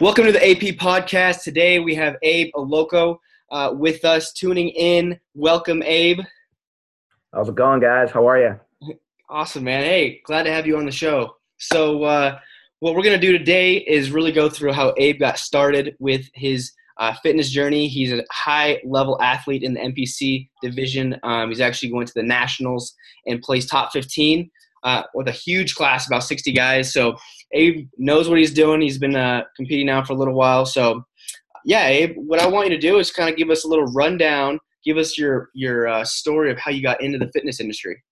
Welcome to the AP podcast. Today we have Abe Oloko uh, with us tuning in. Welcome, Abe. How's it going, guys? How are you? Awesome, man. Hey, glad to have you on the show. So, uh, what we're going to do today is really go through how Abe got started with his uh, fitness journey. He's a high level athlete in the NPC division. Um, he's actually going to the Nationals and plays top 15 uh, with a huge class, about 60 guys. So Abe knows what he's doing. He's been uh, competing now for a little while. So, yeah, Abe, what I want you to do is kind of give us a little rundown. Give us your your uh, story of how you got into the fitness industry.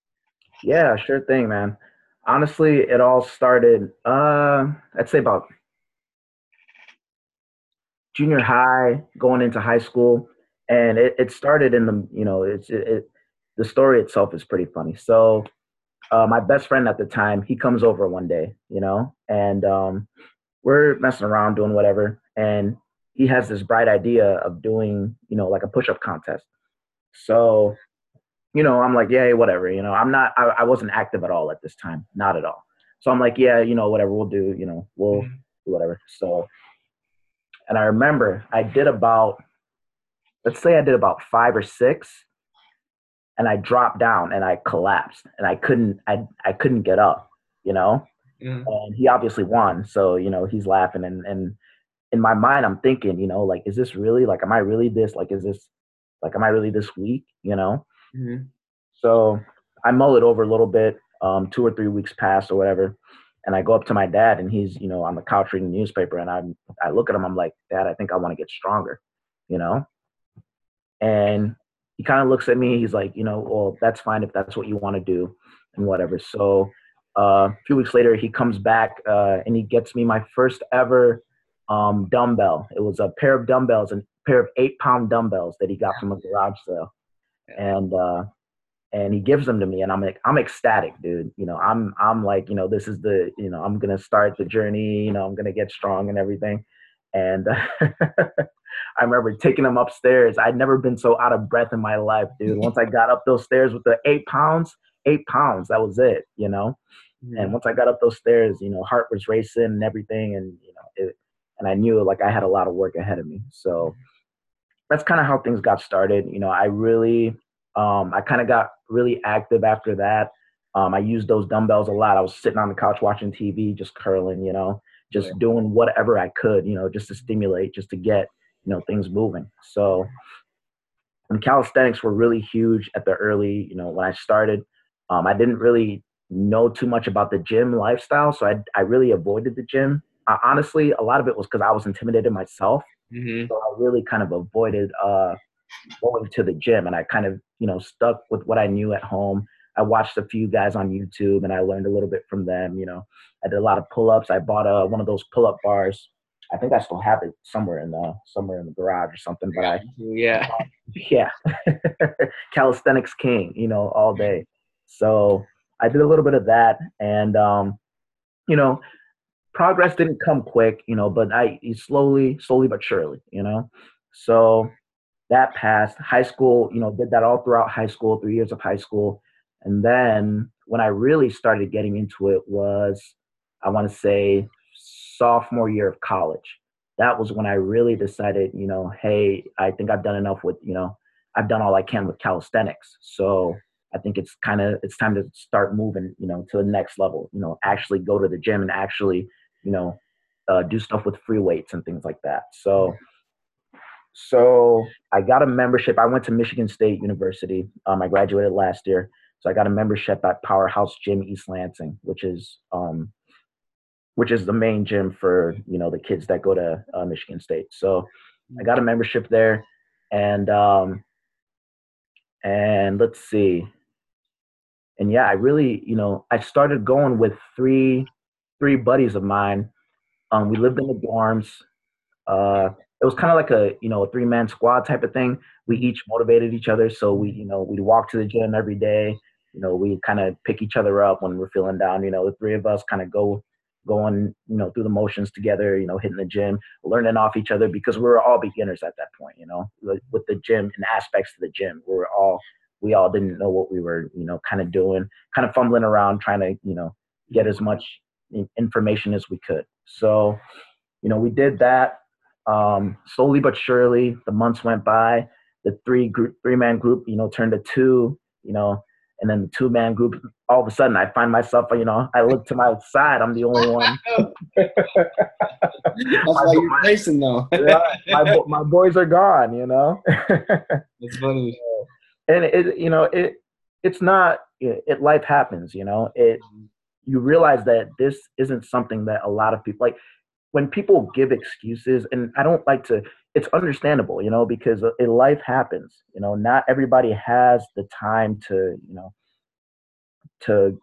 Yeah, sure thing, man. Honestly, it all started. Uh, I'd say about junior high, going into high school, and it, it started in the you know it's it, it the story itself is pretty funny. So uh, my best friend at the time, he comes over one day, you know, and um, we're messing around doing whatever, and he has this bright idea of doing, you know, like a push-up contest. So, you know, I'm like, yeah, whatever, you know, I'm not, I, I wasn't active at all at this time, not at all. So I'm like, yeah, you know, whatever, we'll do, you know, we'll mm-hmm. do whatever. So, and I remember I did about, let's say I did about five or six, and I dropped down and I collapsed and I couldn't I I couldn't get up, you know. Mm. And he obviously won, so you know he's laughing and and in my mind I'm thinking, you know, like is this really like am I really this like is this like am I really this weak, you know? Mm-hmm. So I mull it over a little bit. Um, two or three weeks pass or whatever, and I go up to my dad and he's you know on the couch reading the newspaper and I I look at him I'm like Dad I think I want to get stronger, you know. And he kind of looks at me. He's like, you know, well, that's fine if that's what you want to do and whatever. So uh, a few weeks later, he comes back uh, and he gets me my first ever um, dumbbell. It was a pair of dumbbells, a pair of eight pound dumbbells that he got from a garage sale. And uh, and he gives them to me and I'm like I'm ecstatic, dude. You know, I'm I'm like, you know, this is the, you know, I'm going to start the journey, you know, I'm going to get strong and everything. And I remember taking them upstairs. I'd never been so out of breath in my life, dude. Once I got up those stairs with the eight pounds, eight pounds, that was it, you know. Mm-hmm. And once I got up those stairs, you know, heart was racing and everything, and you know, it, and I knew like I had a lot of work ahead of me. So that's kind of how things got started. You know, I really, um, I kind of got really active after that. Um, I used those dumbbells a lot. I was sitting on the couch watching TV, just curling, you know, just yeah. doing whatever I could, you know, just to stimulate, just to get you know things moving. So and calisthenics were really huge at the early, you know, when I started. Um, I didn't really know too much about the gym lifestyle, so I I really avoided the gym. Uh, honestly, a lot of it was because I was intimidated myself. Mm-hmm. So I really kind of avoided uh, going to the gym, and I kind of you know stuck with what I knew at home. I watched a few guys on YouTube, and I learned a little bit from them. You know, I did a lot of pull-ups. I bought a, uh, one of those pull-up bars I think I still have it somewhere in the somewhere in the garage or something. But I yeah yeah calisthenics king, you know, all day. So I did a little bit of that, and um, you know, progress didn't come quick, you know, but I slowly, slowly but surely, you know. So that passed. High school, you know, did that all throughout high school, three years of high school, and then when I really started getting into it was, I want to say sophomore year of college. That was when I really decided, you know, hey, I think I've done enough with, you know, I've done all I can with calisthenics. So I think it's kind of it's time to start moving, you know, to the next level. You know, actually go to the gym and actually, you know, uh, do stuff with free weights and things like that. So, so I got a membership. I went to Michigan State University. Um, I graduated last year, so I got a membership at Powerhouse Gym East Lansing, which is um, which is the main gym for you know the kids that go to uh, Michigan State. So I got a membership there, and um, and let's see, and yeah, I really you know I started going with three three buddies of mine. Um, we lived in the dorms. Uh, it was kind of like a you know a three man squad type of thing. We each motivated each other, so we you know we'd walk to the gym every day. You know, we kind of pick each other up when we're feeling down. You know, the three of us kind of go going, you know, through the motions together, you know, hitting the gym, learning off each other because we were all beginners at that point, you know, with the gym and aspects to the gym. We were all, we all didn't know what we were, you know, kind of doing, kind of fumbling around, trying to, you know, get as much information as we could. So, you know, we did that um, slowly but surely. The months went by. The three group, three man group, you know, turned to two. You know, and then the two man group. All of a sudden, I find myself, you know, I look to my side. I'm the only one. That's why you're racing though. yeah, my, my boys are gone. You know. It's funny. and it, you know, it, it's not. It, it life happens. You know, it. You realize that this isn't something that a lot of people like when people give excuses and i don't like to it's understandable you know because a life happens you know not everybody has the time to you know to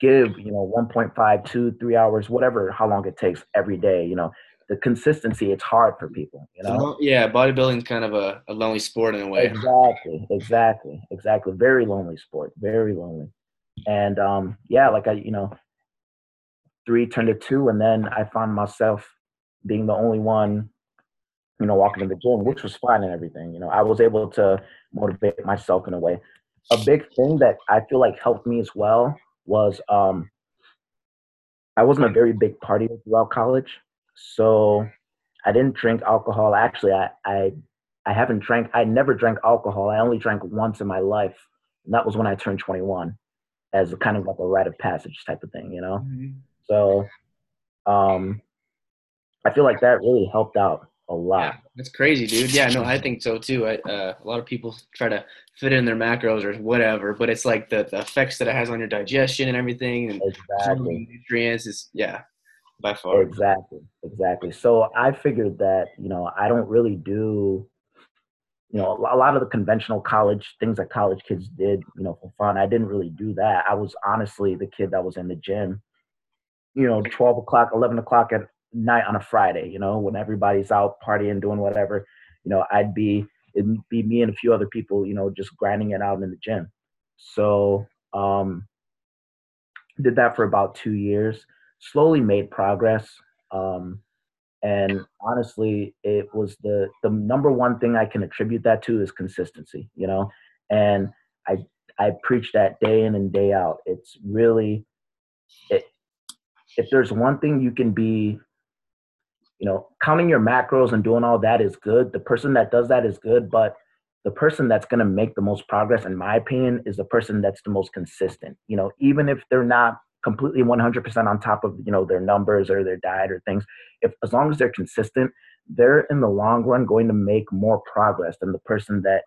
give you know 1.5 2 3 hours whatever how long it takes every day you know. The consistency it's hard for people you know? yeah bodybuilding's kind of a, a lonely sport in a way. Exactly exactly exactly. Very lonely sport very lonely. And um yeah like i you know three turned to two, and then I found myself being the only one, you know, walking in the gym, which was fine and everything. You know, I was able to motivate myself in a way. A big thing that I feel like helped me as well was um, I wasn't a very big partier throughout college, so I didn't drink alcohol. Actually, I I I haven't drank. I never drank alcohol. I only drank once in my life, and that was when I turned 21, as a kind of like a rite of passage type of thing, you know. Mm-hmm. So um, I feel like that really helped out a lot. Yeah, that's crazy, dude. Yeah, no, I think so too. I, uh, a lot of people try to fit in their macros or whatever, but it's like the, the effects that it has on your digestion and everything, and exactly. nutrients is yeah, by far. Exactly, exactly. So I figured that you know I don't really do you know a lot of the conventional college things that college kids did you know for fun i didn't really do that i was honestly the kid that was in the gym you know, 12 o'clock, 11 o'clock at night on a Friday, you know, when everybody's out partying, doing whatever, you know, I'd be, it'd be me and a few other people, you know, just grinding it out in the gym. So, um, did that for about two years, slowly made progress. Um, and honestly, it was the, the number one thing I can attribute that to is consistency, you know, and I, I preach that day in and day out. It's really, it, if there's one thing you can be you know counting your macros and doing all that is good. The person that does that is good but the person that's going to make the most progress in my opinion is the person that's the most consistent. You know even if they're not completely 100% on top of you know their numbers or their diet or things if as long as they're consistent they're in the long run going to make more progress than the person that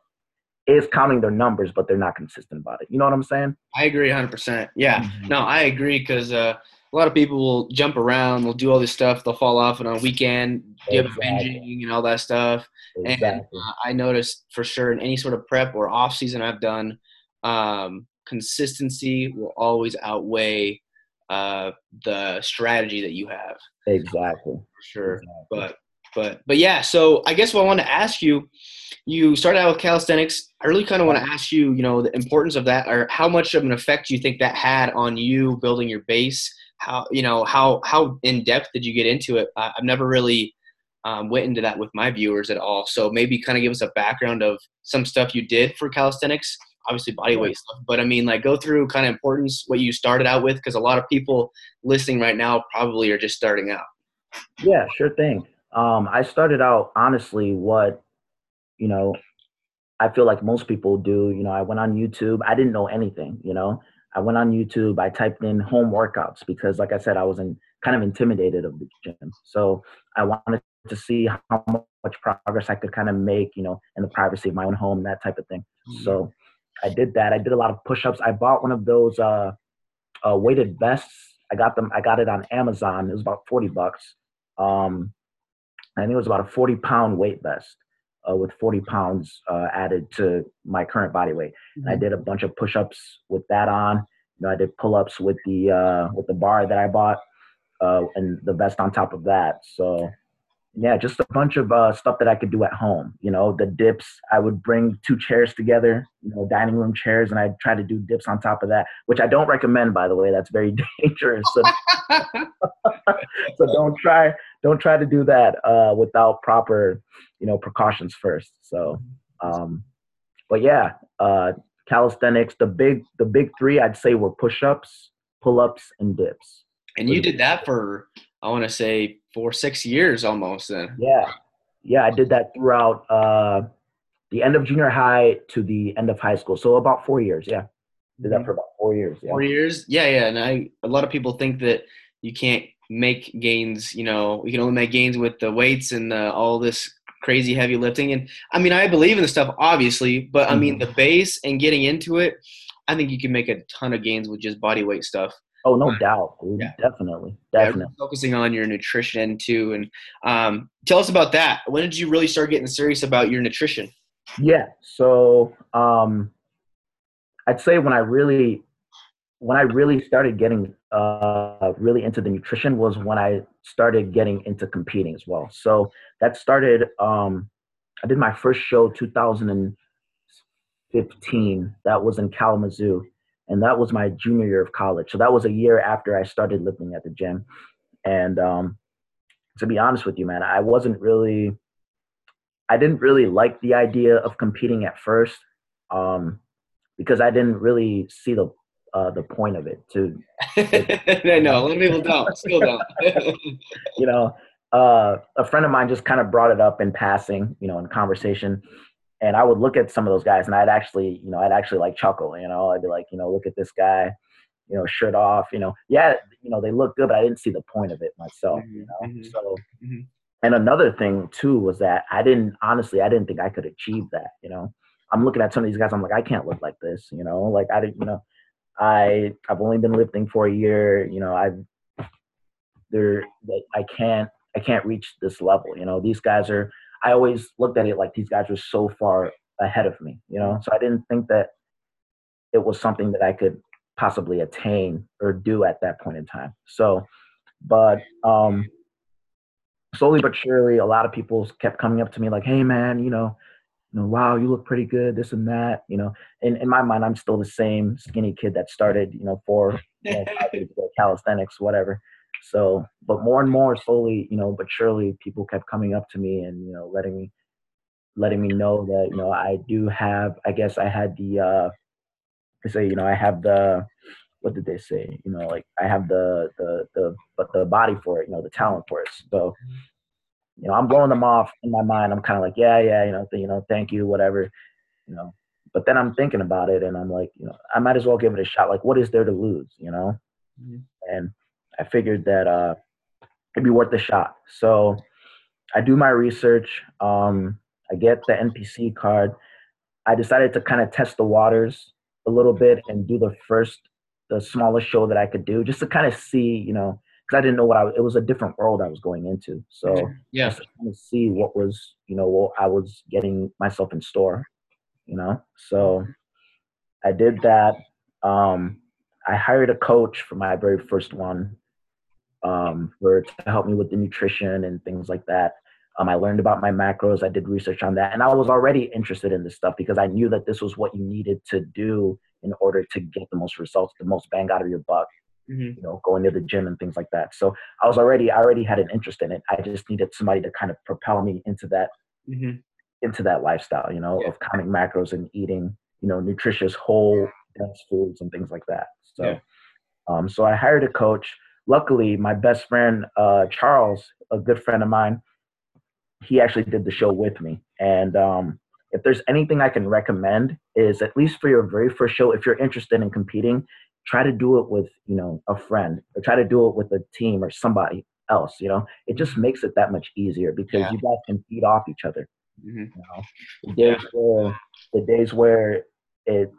is counting their numbers but they're not consistent about it. You know what i'm saying? I agree 100% yeah. Mm-hmm. no i agree because uh a lot of people will jump around, they'll do all this stuff, they'll fall off and on a weekend, give exactly. binging and all that stuff. Exactly. And uh, I noticed for sure in any sort of prep or off season I've done, um, consistency will always outweigh uh, the strategy that you have. Exactly. For sure. Exactly. But but but yeah. So I guess what I want to ask you, you started out with calisthenics. I really kind of want to ask you, you know, the importance of that, or how much of an effect do you think that had on you building your base? How you know how how in depth did you get into it? I've never really um, went into that with my viewers at all. So maybe kind of give us a background of some stuff you did for calisthenics, obviously body weight stuff, but I mean like go through kind of importance what you started out with because a lot of people listening right now probably are just starting out. Yeah, sure thing. Um, I started out honestly what you know I feel like most people do. You know, I went on YouTube. I didn't know anything. You know, I went on YouTube. I typed in home workouts because, like I said, I was in, kind of intimidated of the gym. So I wanted to see how much progress I could kind of make, you know, in the privacy of my own home, that type of thing. Mm-hmm. So I did that. I did a lot of push-ups. I bought one of those uh, uh, weighted vests. I got them. I got it on Amazon. It was about forty bucks. Um, I think it was about a forty pound weight vest uh, with 40 pounds uh, added to my current body weight. Mm-hmm. I did a bunch of push-ups with that on. You know, I did pull-ups with the uh, with the bar that I bought uh, and the vest on top of that. So yeah, just a bunch of uh, stuff that I could do at home. You know, the dips. I would bring two chairs together, you know, dining room chairs, and I'd try to do dips on top of that, which I don't recommend, by the way. That's very dangerous. So, so don't try don't try to do that uh, without proper, you know, precautions first. So, um, but yeah, uh, calisthenics. The big the big three I'd say were push ups, pull ups, and dips. And you did that for I want to say for six years almost. Then. Yeah, yeah, I did that throughout uh, the end of junior high to the end of high school. So about four years. Yeah, did that mm-hmm. for about four years. Yeah. Four years. Yeah, yeah. And I, a lot of people think that you can't make gains. You know, you can only make gains with the weights and the, all this crazy heavy lifting. And I mean, I believe in the stuff, obviously, but I mean, mm-hmm. the base and getting into it, I think you can make a ton of gains with just body weight stuff. Oh, no doubt. Yeah. Definitely. Definitely. Yeah, focusing on your nutrition too. And um, tell us about that. When did you really start getting serious about your nutrition? Yeah. So um, I'd say when I really, when I really started getting uh, really into the nutrition was when I started getting into competing as well. So that started, um, I did my first show 2015. That was in Kalamazoo and that was my junior year of college. So that was a year after I started lifting at the gym. And um, to be honest with you, man, I wasn't really, I didn't really like the idea of competing at first um, because I didn't really see the uh, the point of it. To I know a lot of people don't, still don't. you know, uh, a friend of mine just kind of brought it up in passing, you know, in conversation, and I would look at some of those guys, and I'd actually, you know, I'd actually like chuckle. You know, I'd be like, you know, look at this guy, you know, shirt off. You know, yeah, you know, they look good, but I didn't see the point of it myself. Mm-hmm, you know, mm-hmm, so. Mm-hmm. And another thing too was that I didn't honestly, I didn't think I could achieve that. You know, I'm looking at some of these guys. I'm like, I can't look like this. You know, like I didn't. You know, I I've only been lifting for a year. You know, I've there I can't I can't reach this level. You know, these guys are I always looked at it like these guys were so far ahead of me, you know. So I didn't think that it was something that I could possibly attain or do at that point in time. So, but um, slowly but surely, a lot of people kept coming up to me like, "Hey, man, you know, you know, wow, you look pretty good, this and that." You know, in in my mind, I'm still the same skinny kid that started, you know, for you know, calisthenics, whatever. So, but more and more slowly, you know, but surely people kept coming up to me and, you know, letting me, letting me know that, you know, I do have, I guess I had the, uh, they say, you know, I have the, what did they say? You know, like I have the, the, the, but the body for it, you know, the talent for it. So, you know, I'm blowing them off in my mind. I'm kind of like, yeah, yeah, you know, th- you know, thank you, whatever, you know. But then I'm thinking about it, and I'm like, you know, I might as well give it a shot. Like, what is there to lose, you know? Mm-hmm. And I figured that uh, it'd be worth a shot. So I do my research. Um, I get the NPC card. I decided to kind of test the waters a little bit and do the first, the smallest show that I could do, just to kind of see, you know, because I didn't know what I. It was a different world I was going into. So yeah, just to kind of see what was, you know, what I was getting myself in store. You know, so I did that. Um, I hired a coach for my very first one um, for to help me with the nutrition and things like that. Um, I learned about my macros. I did research on that, and I was already interested in this stuff because I knew that this was what you needed to do in order to get the most results, the most bang out of your buck. Mm-hmm. You know, going to the gym and things like that. So I was already, I already had an interest in it. I just needed somebody to kind of propel me into that, mm-hmm. into that lifestyle. You know, yeah. of counting macros and eating, you know, nutritious whole dense foods and things like that. So, yeah. um, so I hired a coach luckily, my best friend uh, Charles, a good friend of mine, he actually did the show with me. And um, if there's anything I can recommend, is at least for your very first show, if you're interested in competing, try to do it with you know a friend or try to do it with a team or somebody else. You know, it just makes it that much easier because yeah. you guys can feed off each other. Mm-hmm. You know, the days where the days where it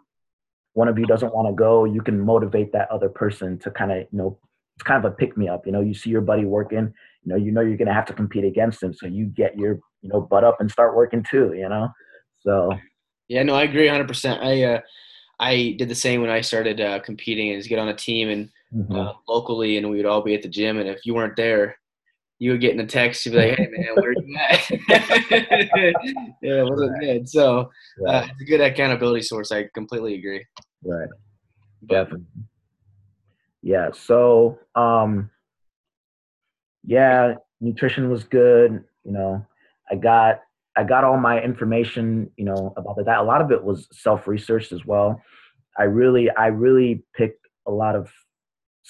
one of you doesn't want to go, you can motivate that other person to kind of you know it's kind of a pick me up. You know, you see your buddy working, you know, you know you're gonna have to compete against him, so you get your you know butt up and start working too. You know, so yeah, no, I agree 100. percent I uh, I did the same when I started uh, competing and get on a team and mm-hmm. uh, locally, and we would all be at the gym, and if you weren't there, you would get in a text. You'd be like, "Hey man, where are you at?" yeah, it wasn't good. So uh, right. it's a good accountability source. I completely agree. Right. But, Definitely yeah so um yeah nutrition was good you know i got i got all my information you know about that a lot of it was self-researched as well i really i really picked a lot of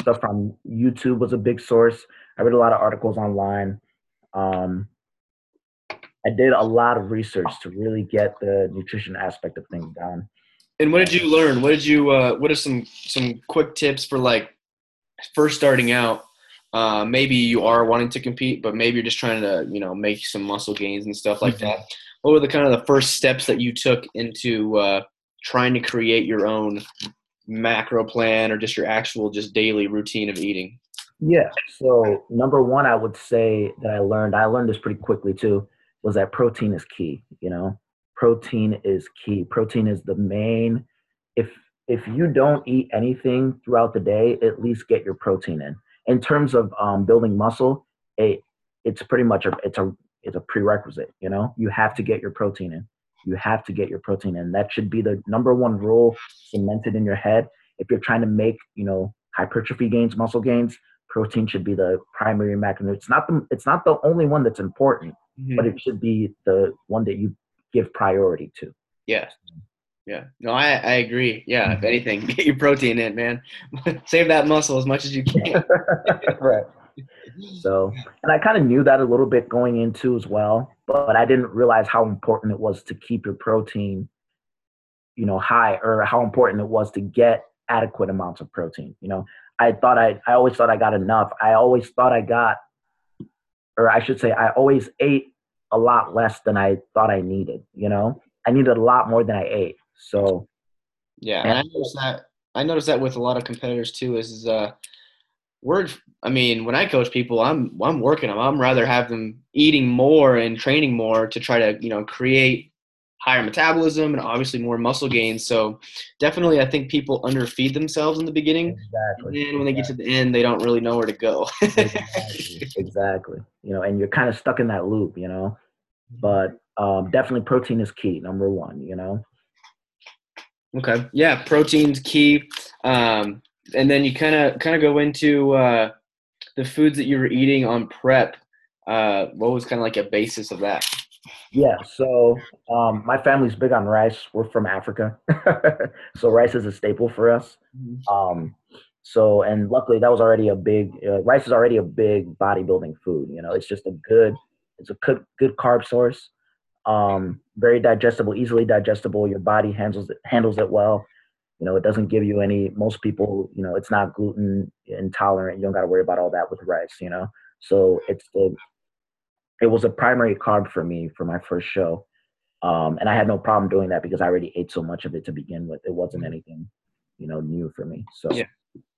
stuff from youtube was a big source I read a lot of articles online. Um, I did a lot of research to really get the nutrition aspect of things down. And what did you learn? What did you? Uh, what are some some quick tips for like first starting out? Uh, maybe you are wanting to compete, but maybe you're just trying to you know make some muscle gains and stuff like mm-hmm. that. What were the kind of the first steps that you took into uh, trying to create your own macro plan or just your actual just daily routine of eating? Yeah. So number one, I would say that I learned. I learned this pretty quickly too. Was that protein is key. You know, protein is key. Protein is the main. If if you don't eat anything throughout the day, at least get your protein in. In terms of um, building muscle, it it's pretty much a it's a it's a prerequisite. You know, you have to get your protein in. You have to get your protein in. That should be the number one rule cemented in your head. If you're trying to make you know hypertrophy gains, muscle gains, protein should be the primary macronutrient. It's not the it's not the only one that's important, mm-hmm. but it should be the one that you give priority to. Yeah. Yeah. No, I, I agree. Yeah. If anything, get your protein in, man. Save that muscle as much as you can. right. So, and I kind of knew that a little bit going into as well, but I didn't realize how important it was to keep your protein, you know, high or how important it was to get adequate amounts of protein. You know, I thought I, I always thought I got enough. I always thought I got, or I should say, I always ate a lot less than I thought I needed. You know, I needed a lot more than I ate. So, yeah, and I noticed that. I noticed that with a lot of competitors too. Is uh, we're. I mean, when I coach people, I'm I'm working them. I'm rather have them eating more and training more to try to you know create higher metabolism and obviously more muscle gains. So definitely, I think people underfeed themselves in the beginning. Exactly. And when they get to the end, they don't really know where to go. exactly. exactly. You know, and you're kind of stuck in that loop, you know. But um, definitely, protein is key. Number one, you know. Okay. Yeah, protein's key. Um, and then you kind of kind of go into uh, the foods that you were eating on prep. Uh, what was kind of like a basis of that? Yeah, so um, my family's big on rice. We're from Africa, so rice is a staple for us. Mm-hmm. Um, so, and luckily, that was already a big. Uh, rice is already a big bodybuilding food. You know, it's just a good, it's a good good carb source. Um, very digestible, easily digestible. Your body handles it handles it well. You know, it doesn't give you any. Most people, you know, it's not gluten intolerant. You don't got to worry about all that with rice. You know, so it's the it was a primary carb for me for my first show. Um, and I had no problem doing that because I already ate so much of it to begin with. It wasn't mm-hmm. anything, you know, new for me. So yeah.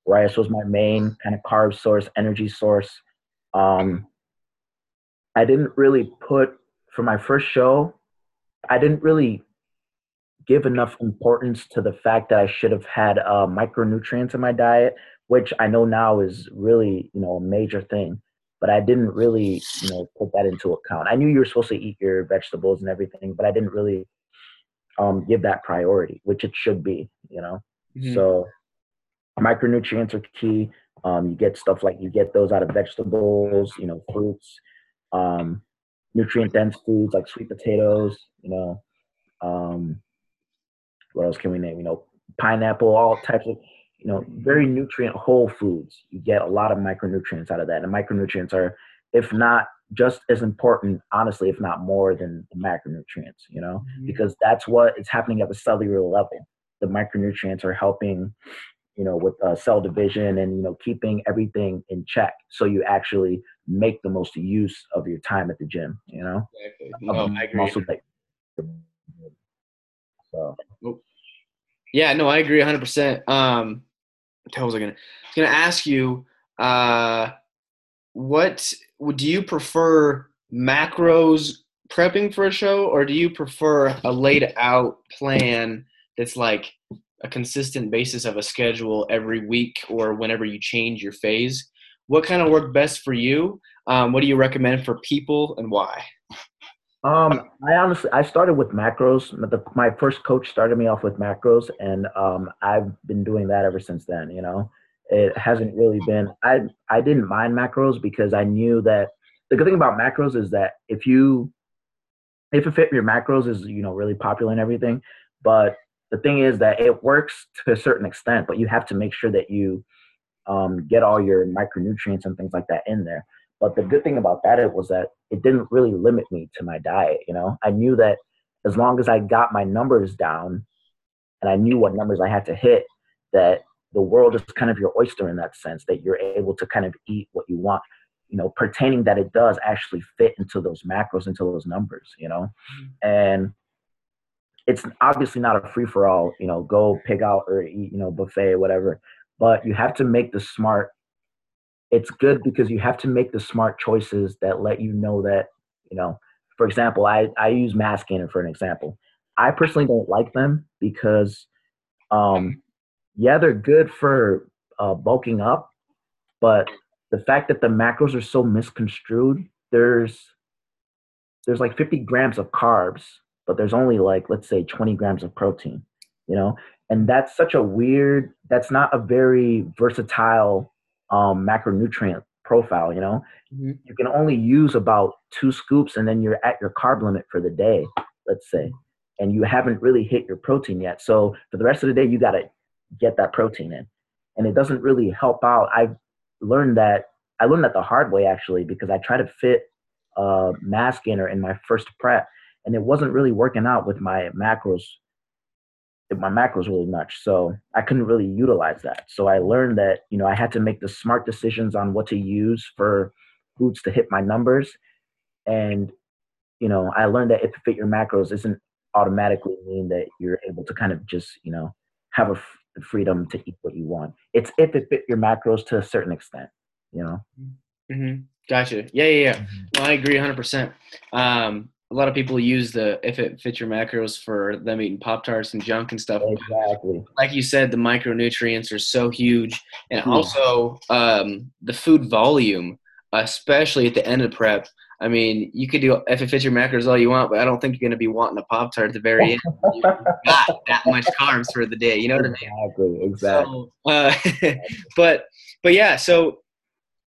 rice was my main kind of carb source, energy source. Um, I didn't really put for my first show. I didn't really give enough importance to the fact that I should have had uh, micronutrients in my diet, which I know now is really, you know, a major thing but I didn't really, you know, put that into account. I knew you were supposed to eat your vegetables and everything, but I didn't really um, give that priority, which it should be, you know. Mm-hmm. So micronutrients are key. Um, you get stuff like you get those out of vegetables, you know, fruits, um, nutrient dense foods like sweet potatoes, you know. Um, what else can we name? You know, pineapple, all types of you know, very nutrient whole foods. You get a lot of micronutrients out of that. And micronutrients are, if not just as important, honestly, if not more than the macronutrients, you know, mm-hmm. because that's what is happening at the cellular level. The micronutrients are helping, you know, with uh, cell division and, you know, keeping everything in check. So you actually make the most use of your time at the gym, you know? Exactly. No, I agree. so. Yeah, no, I agree 100%. Um, what was I gonna? I was gonna ask you, uh, what do you prefer macros prepping for a show, or do you prefer a laid out plan that's like a consistent basis of a schedule every week or whenever you change your phase? What kind of work best for you? Um, what do you recommend for people, and why? Um, I honestly, I started with macros. The, my first coach started me off with macros, and um, I've been doing that ever since then. You know, it hasn't really been. I I didn't mind macros because I knew that the good thing about macros is that if you if a fit your macros is you know really popular and everything, but the thing is that it works to a certain extent, but you have to make sure that you um, get all your micronutrients and things like that in there. But the good thing about that it was that it didn't really limit me to my diet. You know, I knew that as long as I got my numbers down, and I knew what numbers I had to hit, that the world is kind of your oyster in that sense. That you're able to kind of eat what you want. You know, pertaining that it does actually fit into those macros, into those numbers. You know, mm-hmm. and it's obviously not a free for all. You know, go pick out or eat. You know, buffet, or whatever. But you have to make the smart it's good because you have to make the smart choices that let you know that you know for example i i use mass for an example i personally don't like them because um yeah they're good for uh, bulking up but the fact that the macros are so misconstrued there's there's like 50 grams of carbs but there's only like let's say 20 grams of protein you know and that's such a weird that's not a very versatile um, macronutrient profile. You know, mm-hmm. you can only use about two scoops, and then you're at your carb limit for the day. Let's say, and you haven't really hit your protein yet. So for the rest of the day, you got to get that protein in, and it doesn't really help out. I've learned that I learned that the hard way actually because I tried to fit a mass gainer in my first prep, and it wasn't really working out with my macros my macros really much. So i couldn't really utilize that. So i learned that you know i had to make the smart decisions on what to use for foods to hit my numbers. And you know i learned that if you fit your macros isn't automatically mean that you're able to kind of just you know have a f- freedom to eat what you want. It's if it fit your macros to a certain extent you know? Mm-hmm. gotcha. Yeah yeah yeah. Mm-hmm. well, i agree 100% um a lot of people use the if it fits your macros for them eating pop tarts and junk and stuff. Exactly. Like you said, the micronutrients are so huge, and yeah. also um, the food volume, especially at the end of prep. I mean, you could do if it fits your macros all you want, but I don't think you're going to be wanting a pop tart at the very end. you got that much carbs for the day. You know what I mean? Exactly. Exactly. So, uh, but but yeah, so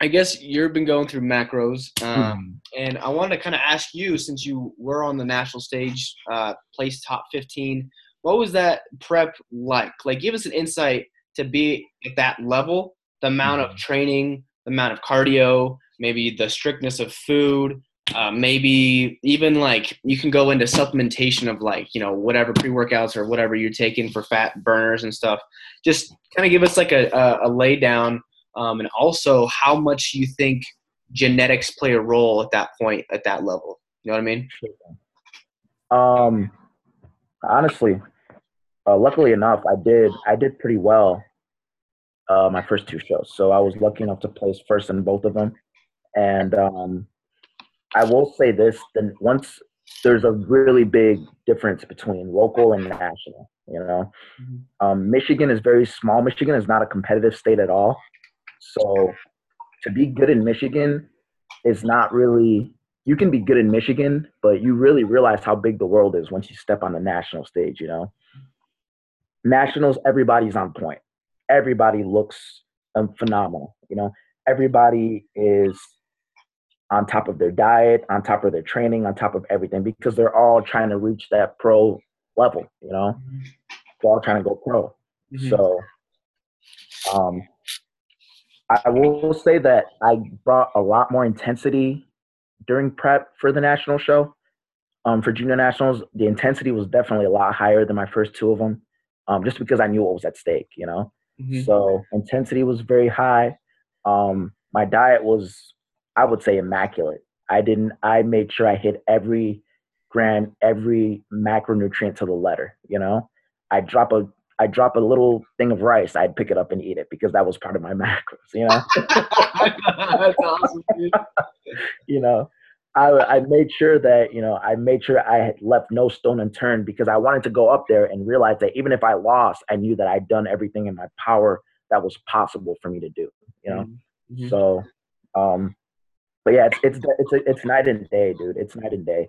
I guess you've been going through macros, um, hmm. and I wanted to kind of ask you, since you were on the national stage, uh, placed top 15, what was that prep like? Like, give us an insight to be at that level, the amount of hmm. training, the amount of cardio, maybe the strictness of food, uh, maybe even like you can go into supplementation of like you know whatever pre-workouts or whatever you're taking for fat burners and stuff. Just kind of give us like a, a, a lay down um, and also how much you think genetics play a role at that point at that level. You know what I mean? Um, honestly, uh, luckily enough, I did I did pretty well uh, my first two shows. So I was lucky enough to place first in both of them, and um, I will say this: then once there's a really big difference between local and national. You know, mm-hmm. um, Michigan is very small. Michigan is not a competitive state at all. So to be good in Michigan is not really you can be good in Michigan, but you really realize how big the world is once you step on the national stage, you know. Nationals, everybody's on point. Everybody looks um, phenomenal, you know. Everybody is on top of their diet, on top of their training, on top of everything because they're all trying to reach that pro level, you know. Mm-hmm. They're all trying to go pro. Mm-hmm. So um I will say that I brought a lot more intensity during prep for the national show. Um, for junior nationals, the intensity was definitely a lot higher than my first two of them, um, just because I knew what was at stake, you know. Mm-hmm. So intensity was very high. Um, my diet was, I would say, immaculate. I didn't. I made sure I hit every gram, every macronutrient to the letter. You know, I drop a I drop a little thing of rice, I'd pick it up and eat it because that was part of my macros, you know? That's awesome, dude. you know, I, I made sure that, you know, I made sure I had left no stone unturned because I wanted to go up there and realize that even if I lost, I knew that I'd done everything in my power that was possible for me to do, you know? Mm-hmm. So, um, but yeah, it's, it's, it's, it's night and day, dude. It's night and day.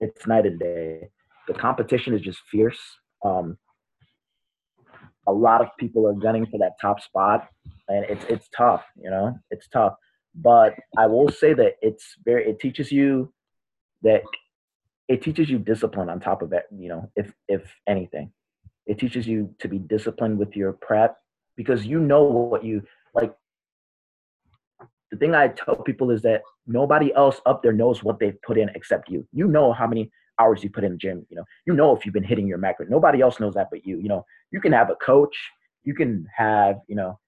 It's night and day. The competition is just fierce. Um, a lot of people are gunning for that top spot, and it's it's tough. You know, it's tough. But I will say that it's very. It teaches you that it teaches you discipline on top of it. You know, if if anything, it teaches you to be disciplined with your prep because you know what you like. the thing I tell people is that nobody else up there knows what they've put in except you. You know how many hours you put in the gym. You know, you know if you've been hitting your macro. Nobody else knows that but you. You know, you can have a coach. You can have, you know,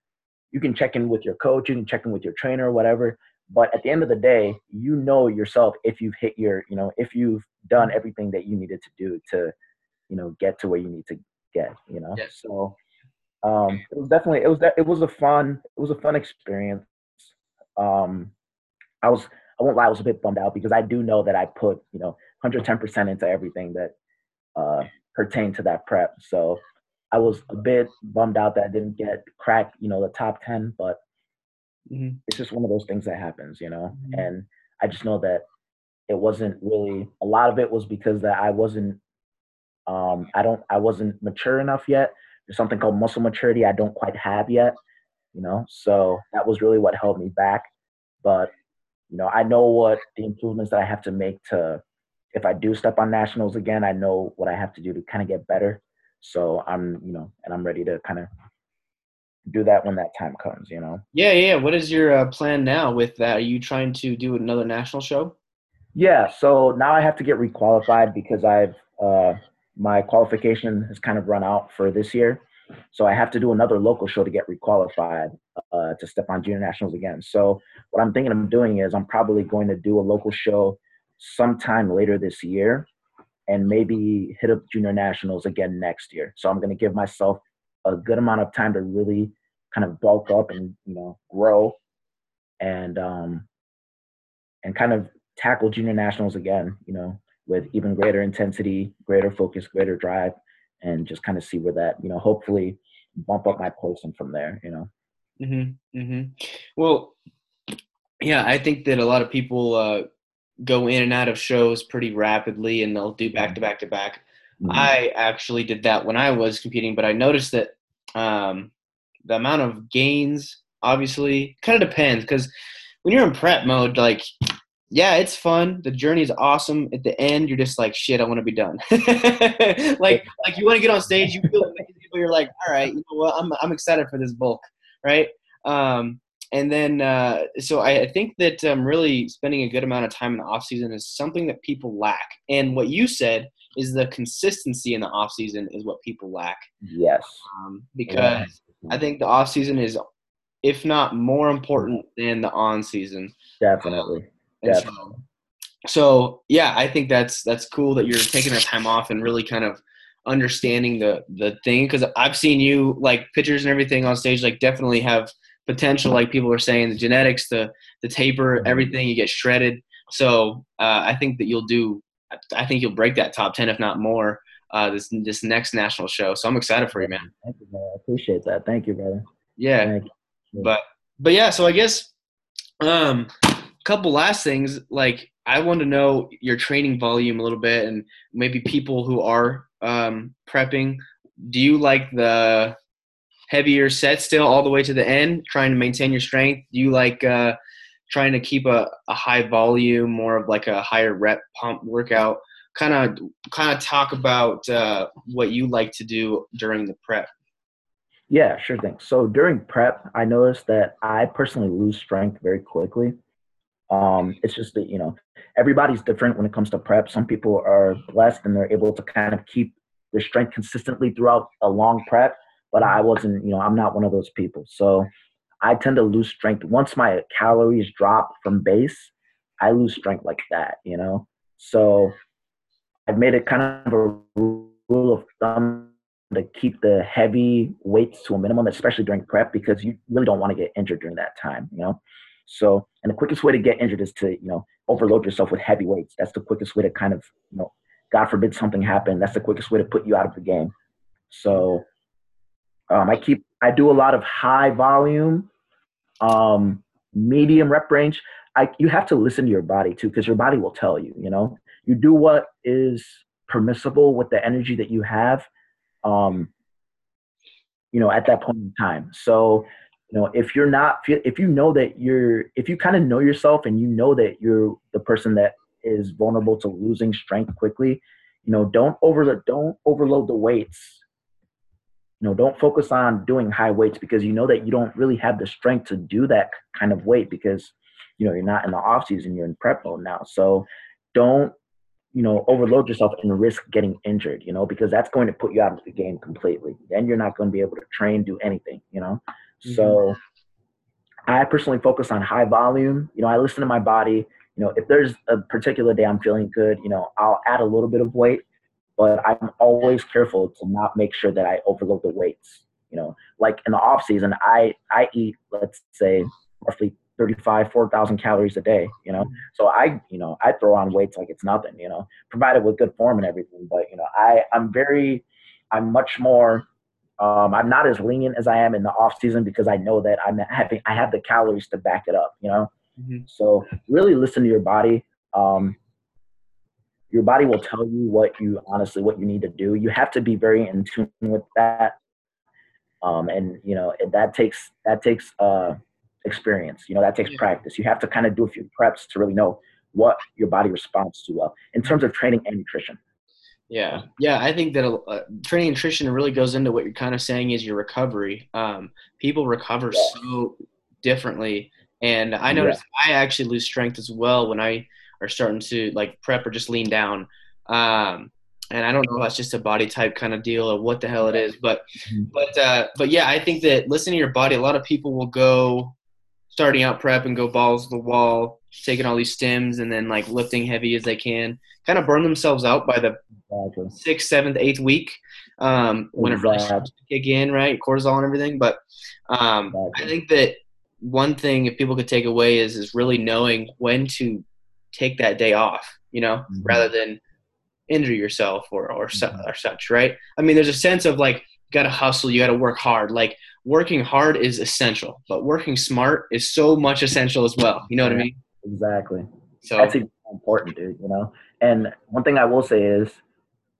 you can check in with your coach. You can check in with your trainer or whatever. But at the end of the day, you know yourself if you've hit your, you know, if you've done everything that you needed to do to, you know, get to where you need to get. You know, Yes. so um, it was definitely it was that it was a fun it was a fun experience. Um, I was I won't lie, I was a bit bummed out because I do know that I put you know 110% into everything that uh, pertained to that prep. So I was a bit bummed out that I didn't get crack you know the top 10, but Mhm. it's just one of those things that happens, you know. Mhm. And I just know that it wasn't really a lot of it was because that I wasn't um I don't I wasn't mature enough yet. There's something called muscle maturity I don't quite have yet, you know. So that was really what held me back. But you know, I know what the improvements that I have to make to if I do step on nationals again, I know what I have to do to kind of get better. So I'm, you know, and I'm ready to kind of do that when that time comes, you know. Yeah, yeah. What is your uh, plan now with that? Are you trying to do another national show? Yeah, so now I have to get requalified because I've uh, my qualification has kind of run out for this year. So I have to do another local show to get requalified uh, to step on junior nationals again. So what I'm thinking of doing is I'm probably going to do a local show sometime later this year, and maybe hit up junior nationals again next year. So I'm going to give myself a good amount of time to really kind of bulk up and you know grow, and um, and kind of tackle junior nationals again, you know, with even greater intensity, greater focus, greater drive, and just kind of see where that, you know, hopefully bump up my placing from there, you know. Mm-hmm. Mm-hmm. Well, yeah, I think that a lot of people uh, go in and out of shows pretty rapidly, and they'll do back to back to back. Mhm. I actually did that when I was competing, but I noticed that um, the amount of gains obviously kind of depends because when you're in prep mode, like, yeah, it's fun. The journey is awesome. At the end, you're just like, shit, I want to be done. like, like you want to get on stage, you feel amazing, but you're like, all right, you know what? I'm, I'm excited for this bulk, right? Um, and then, uh, so I, I think that um, really spending a good amount of time in the off season is something that people lack. And what you said is the consistency in the off season is what people lack. yes. Um, because I think the off season is, if not more important than the on season. Definitely. And Yeah. so, so yeah, I think that's that's cool that you're taking that time off and really kind of understanding the the thing because I've seen you like pictures and everything on stage like definitely have potential like people are saying the genetics the the taper everything you get shredded so uh, I think that you'll do I think you'll break that top 10 if not more uh, this this next national show so I'm excited for you man Thank you, man. I appreciate that. Thank you, brother. yeah you. but but yeah so i guess um a couple last things like i want to know your training volume a little bit and maybe people who are um prepping do you like the heavier set still all the way to the end trying to maintain your strength do you like uh trying to keep a, a high volume more of like a higher rep pump workout kind of kind of talk about uh what you like to do during the prep Yeah, sure thing. So during prep, I noticed that I personally lose strength very quickly. Um, it's just that, you know, everybody's different when it comes to prep. Some people are blessed and they're able to kind of keep their strength consistently throughout a long prep, but I mm. wasn't, you know, I'm not one of those people. So I tend to lose strength. Once my calories drop from base, I lose strength like that, you know? So I've made it kind of a rule of thumb to keep the heavy weights to a minimum, especially during prep, because you really don't want to get injured during that time, you know? So, and the quickest way to get injured is to, you know, overload yourself with heavy weights. That's the quickest way to kind of, you know, God forbid something happen. That's the quickest way to put you out of the game. So, um, I keep, I do a lot of high volume, um, medium rep range. I, you have to listen to your body too, because your body will tell you, you know, you do what is permissible with the energy that you have um, you know, at that point in time. So, you know, if you're not, if you know that you're, if you kind of know yourself and you know that you're the person that is vulnerable to losing strength quickly, you know, don't over don't overload the weights you know, don't focus on doing high weights because you know that you don't really have the strength to do that kind of weight because, you know, you're not in the off season, you're in prep mode now. So don't, you know, overload yourself and risk getting injured, you know, because that's going to put you out of the game completely. Then you're not going to be able to train, do anything, you know. Mm-hmm. So I personally focus on high volume. You know, I listen to my body. You know, if there's a particular day I'm feeling good, you know, I'll add a little bit of weight but I'm always careful to not make sure that I overload the weights. You know, like in the off season, I I eat let's say roughly 35, 4,000 calories a day. You know, so I you know I throw on weights like it's nothing. You know, provided with good form and everything. But you know, I I'm very I'm much more. Um, I'm not as lenient as I am in the off season because I know that I'm having I have the calories to back it up. You know, mm-hmm. so really listen to your body. Um, your body will tell you what you honestly what you need to do you have to be very in tune with that um, and you know that takes that takes uh, experience you know that takes yeah. practice you have to kind of do a few preps to really know what your body responds to well in terms of training and nutrition yeah yeah i think that uh, training and nutrition really goes into what you're kind of saying is your recovery um, people recover yeah. so differently and i noticed yeah. i actually lose strength as well when i are starting to like prep or just lean down. Um, and I don't know if that's just a body type kind of deal or what the hell it is, but mm-hmm. but uh, but yeah, I think that listening to your body, a lot of people will go starting out prep and go balls to the wall, taking all these stims and then like lifting heavy as they can, kind of burn themselves out by the exactly. sixth, seventh, eighth week um, when exactly. it really starts to kick in, right? Cortisol and everything. But um, exactly. I think that one thing if people could take away is is really knowing when to take that day off, you know, mm-hmm. rather than injure yourself or or, mm-hmm. or such, right? I mean, there's a sense of like you got to hustle, you got to work hard. Like working hard is essential, but working smart is so much essential as well. You know what I mean? Exactly. So that's important, dude. You know, and one thing I will say is,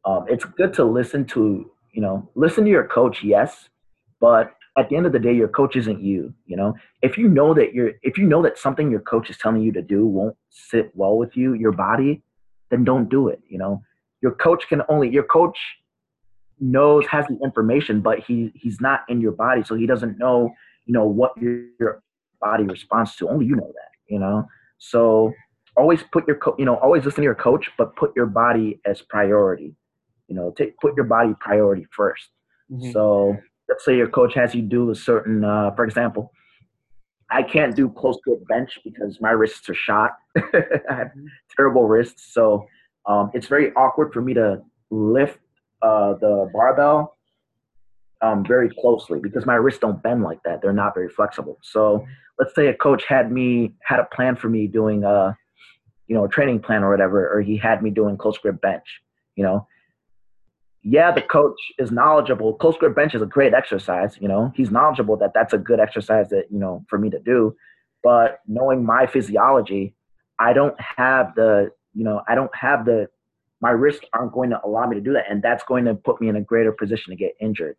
um, it's good to listen to you know listen to your coach, yes, but at the end of the day, your coach isn't you. You know, if you know that you're, if you know that something your coach is telling you to do won't sit well with you, your body, then don't do it. You know, your coach can only, your coach knows has the information, but he he's not in your body, so he doesn't know, you know, what your, your body responds to. Only you know that. You know, so always put your, co- you know, always listen to your coach, but put your body as priority. You know, take put your body priority 1st mm-hmm. So let's say your coach has you do a certain, uh, for example, I can't do close grip bench because my wrists are shot. I have mm-hmm. terrible wrists, so um, it's very awkward for me to lift uh, the barbell um, very closely because my wrists don't bend like that. They're not very flexible. So let's say a coach had me had a plan for me doing a, you know, a training plan or whatever, or he had me doing close grip bench. You know, yeah, the coach is knowledgeable. Close grip bench is a great exercise. You know, he's knowledgeable that that's a good exercise that you know for me to do. But knowing my physiology, I don't have the you know I don't have the my wrists aren't going to allow me to do that, and that's going to put me in a greater position to get injured.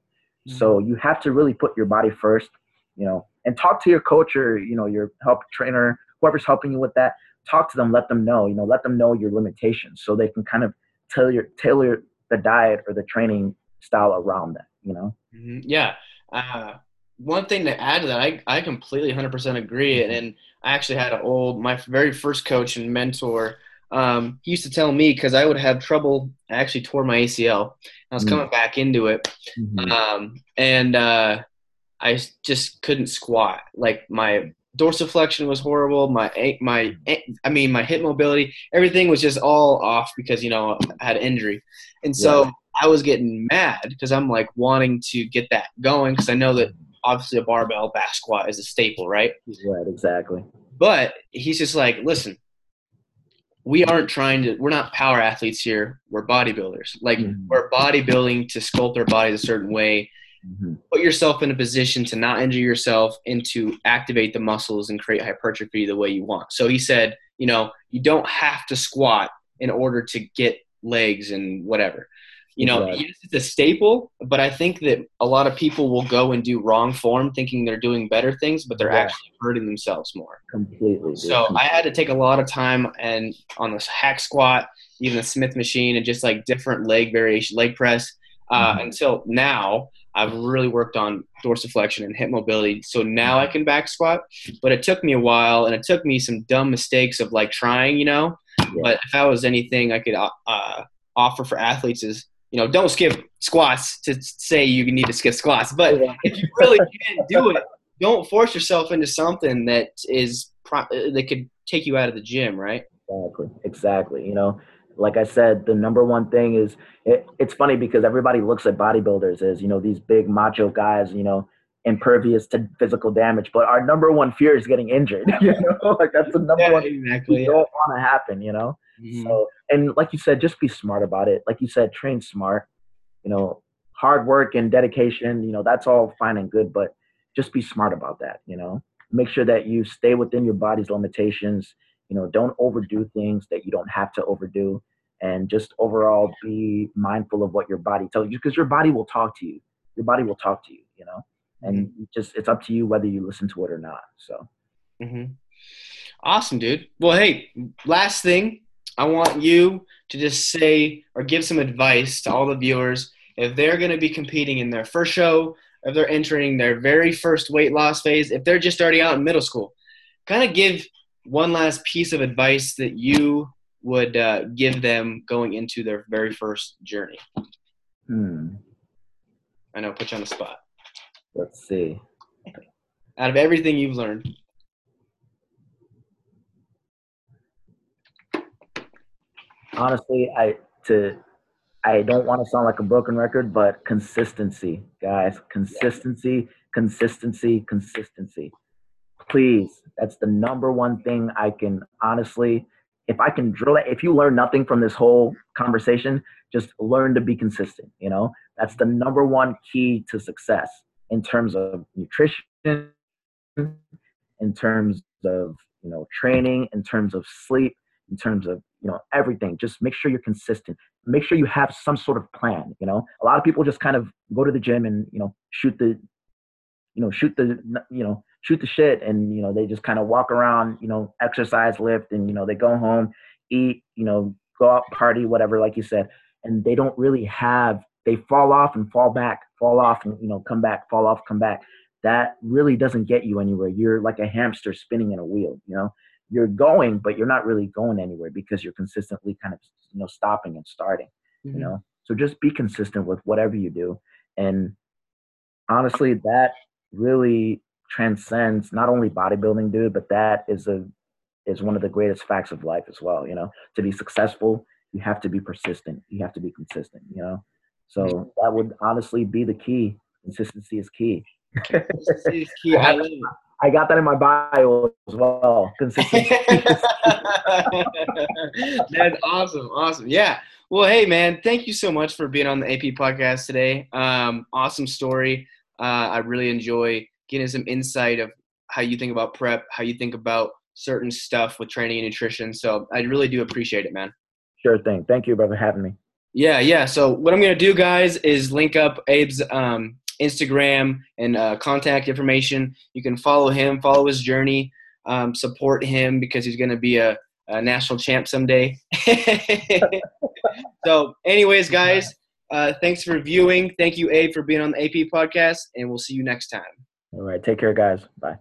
Mm-hmm. So you have to really put your body first, you know, and talk to your coach or you know your help trainer, whoever's helping you with that. Talk to them, let them know, you know, let them know your limitations, so they can kind of tailor tailor the diet or the training style around that you know mm-hmm. yeah uh, one thing to add to that i, I completely 100% agree mm-hmm. and i actually had an old my very first coach and mentor um, he used to tell me because i would have trouble i actually tore my acl i was mm-hmm. coming back into it mm-hmm. um, and uh, i just couldn't squat like my dorsiflexion was horrible. My my I mean my hip mobility, everything was just all off because you know I had injury, and so yeah. I was getting mad because I'm like wanting to get that going because I know that obviously a barbell back squat is a staple, right? Right, exactly. But he's just like, listen, we aren't trying to. We're not power athletes here. We're bodybuilders. Like mm-hmm. we're bodybuilding to sculpt our bodies a certain way Mm-hmm. Put yourself in a position to not injure yourself and to activate the muscles and create hypertrophy the way you want. So he said, you know, you don't have to squat in order to get legs and whatever. You know, yes, it's a staple, but I think that a lot of people will go and do wrong form thinking they're doing better things, but they're yeah. actually hurting themselves more. Completely. So I had to take a lot of time and on this hack squat, even the Smith machine, and just like different leg variation, leg press, uh, mm-hmm. until now I've really worked on dorsiflexion and hip mobility. So now I can back squat, but it took me a while and it took me some dumb mistakes of like trying, you know. Yeah. But if that was anything I could uh, uh, offer for athletes is, you know, don't skip squats to say you need to skip squats. But if you really can't do it, don't force yourself into something that is pro- that could take you out of the gym, right? Exactly. Exactly. You know, like I said, the number one thing is it, it's funny because everybody looks at bodybuilders as you know these big macho guys, you know, impervious to physical damage. But our number one fear is getting injured. You know, like that's the number yeah, one exactly. we don't want to happen. You know, mm-hmm. so and like you said, just be smart about it. Like you said, train smart. You know, hard work and dedication. You know, that's all fine and good, but just be smart about that. You know, make sure that you stay within your body's limitations you know don't overdo things that you don't have to overdo. And just overall be mindful of what your body tells you because your body will talk to you. Your body will talk to you you know? And mm-hmm. just it's up to you whether you listen to it or not so. Mm-hmm. awesome dude. Well hey last thing i want you to just say or give some advice to all the viewers. If they're going to be competing in their first show if they're entering their very first weight loss phase if they're just starting out in middle school kind of give one last piece of advice that you would uh, give them going into their very first journey? Hmm. I know, put you on the spot. Let's see. Out of everything you've learned. Honestly, I to I don't want to sound like a broken record, but consistency, guys. Consistency, consistency, consistency please that's the number one thing i can honestly if i can drill it if you learn nothing from this whole conversation just learn to be consistent you know? That's the number one key to success in terms of nutrition in terms of you know training in terms of sleep in terms of you know everything. Just make sure you're consistent. Make sure you have some sort of plan you know? A lot of people just kind of go to the gym and you know shoot the you know shoot the you know shoot the shit and you know they just kind of walk around you know exercise lift and you know they go home eat you know go out party whatever like you said and they don't really have they fall off and fall back fall off and you know come back fall off come back. That really doesn't get you anywhere. You're like a hamster spinning in a wheel you know? You're going but you're not really going anywhere because you're consistently kind of you know stopping and starting mm-hmm. you know? So just be consistent with whatever you do and honestly that really transcends not only bodybuilding, dude, but that is a is one of the greatest facts of life as well. You know, to be successful, you have to be persistent. You have to be consistent. You know, so that would honestly be the key. Consistency is key. Consistency is key. I, I got that in my bio as well. Consistency. That's awesome. Awesome. Yeah. Well, hey, man, thank you so much for being on the AP podcast today. Um, awesome story. Uh, I really enjoy getting some insight of how you think about prep, how you think about certain stuff with training and nutrition. So I really do appreciate it, man. Sure thing. Thank you, brother, for having me. Yeah, yeah. So what I'm gonna do, guys, is link up Abe's um, Instagram and uh, contact information. You can follow him, follow his journey, um, support him because he's gonna be a, a national champ someday. so, anyways, guys, uh, thanks for viewing. Thank you, Abe, for being on the AP podcast, and we'll see you next time. All right. Take care, guys. Bye.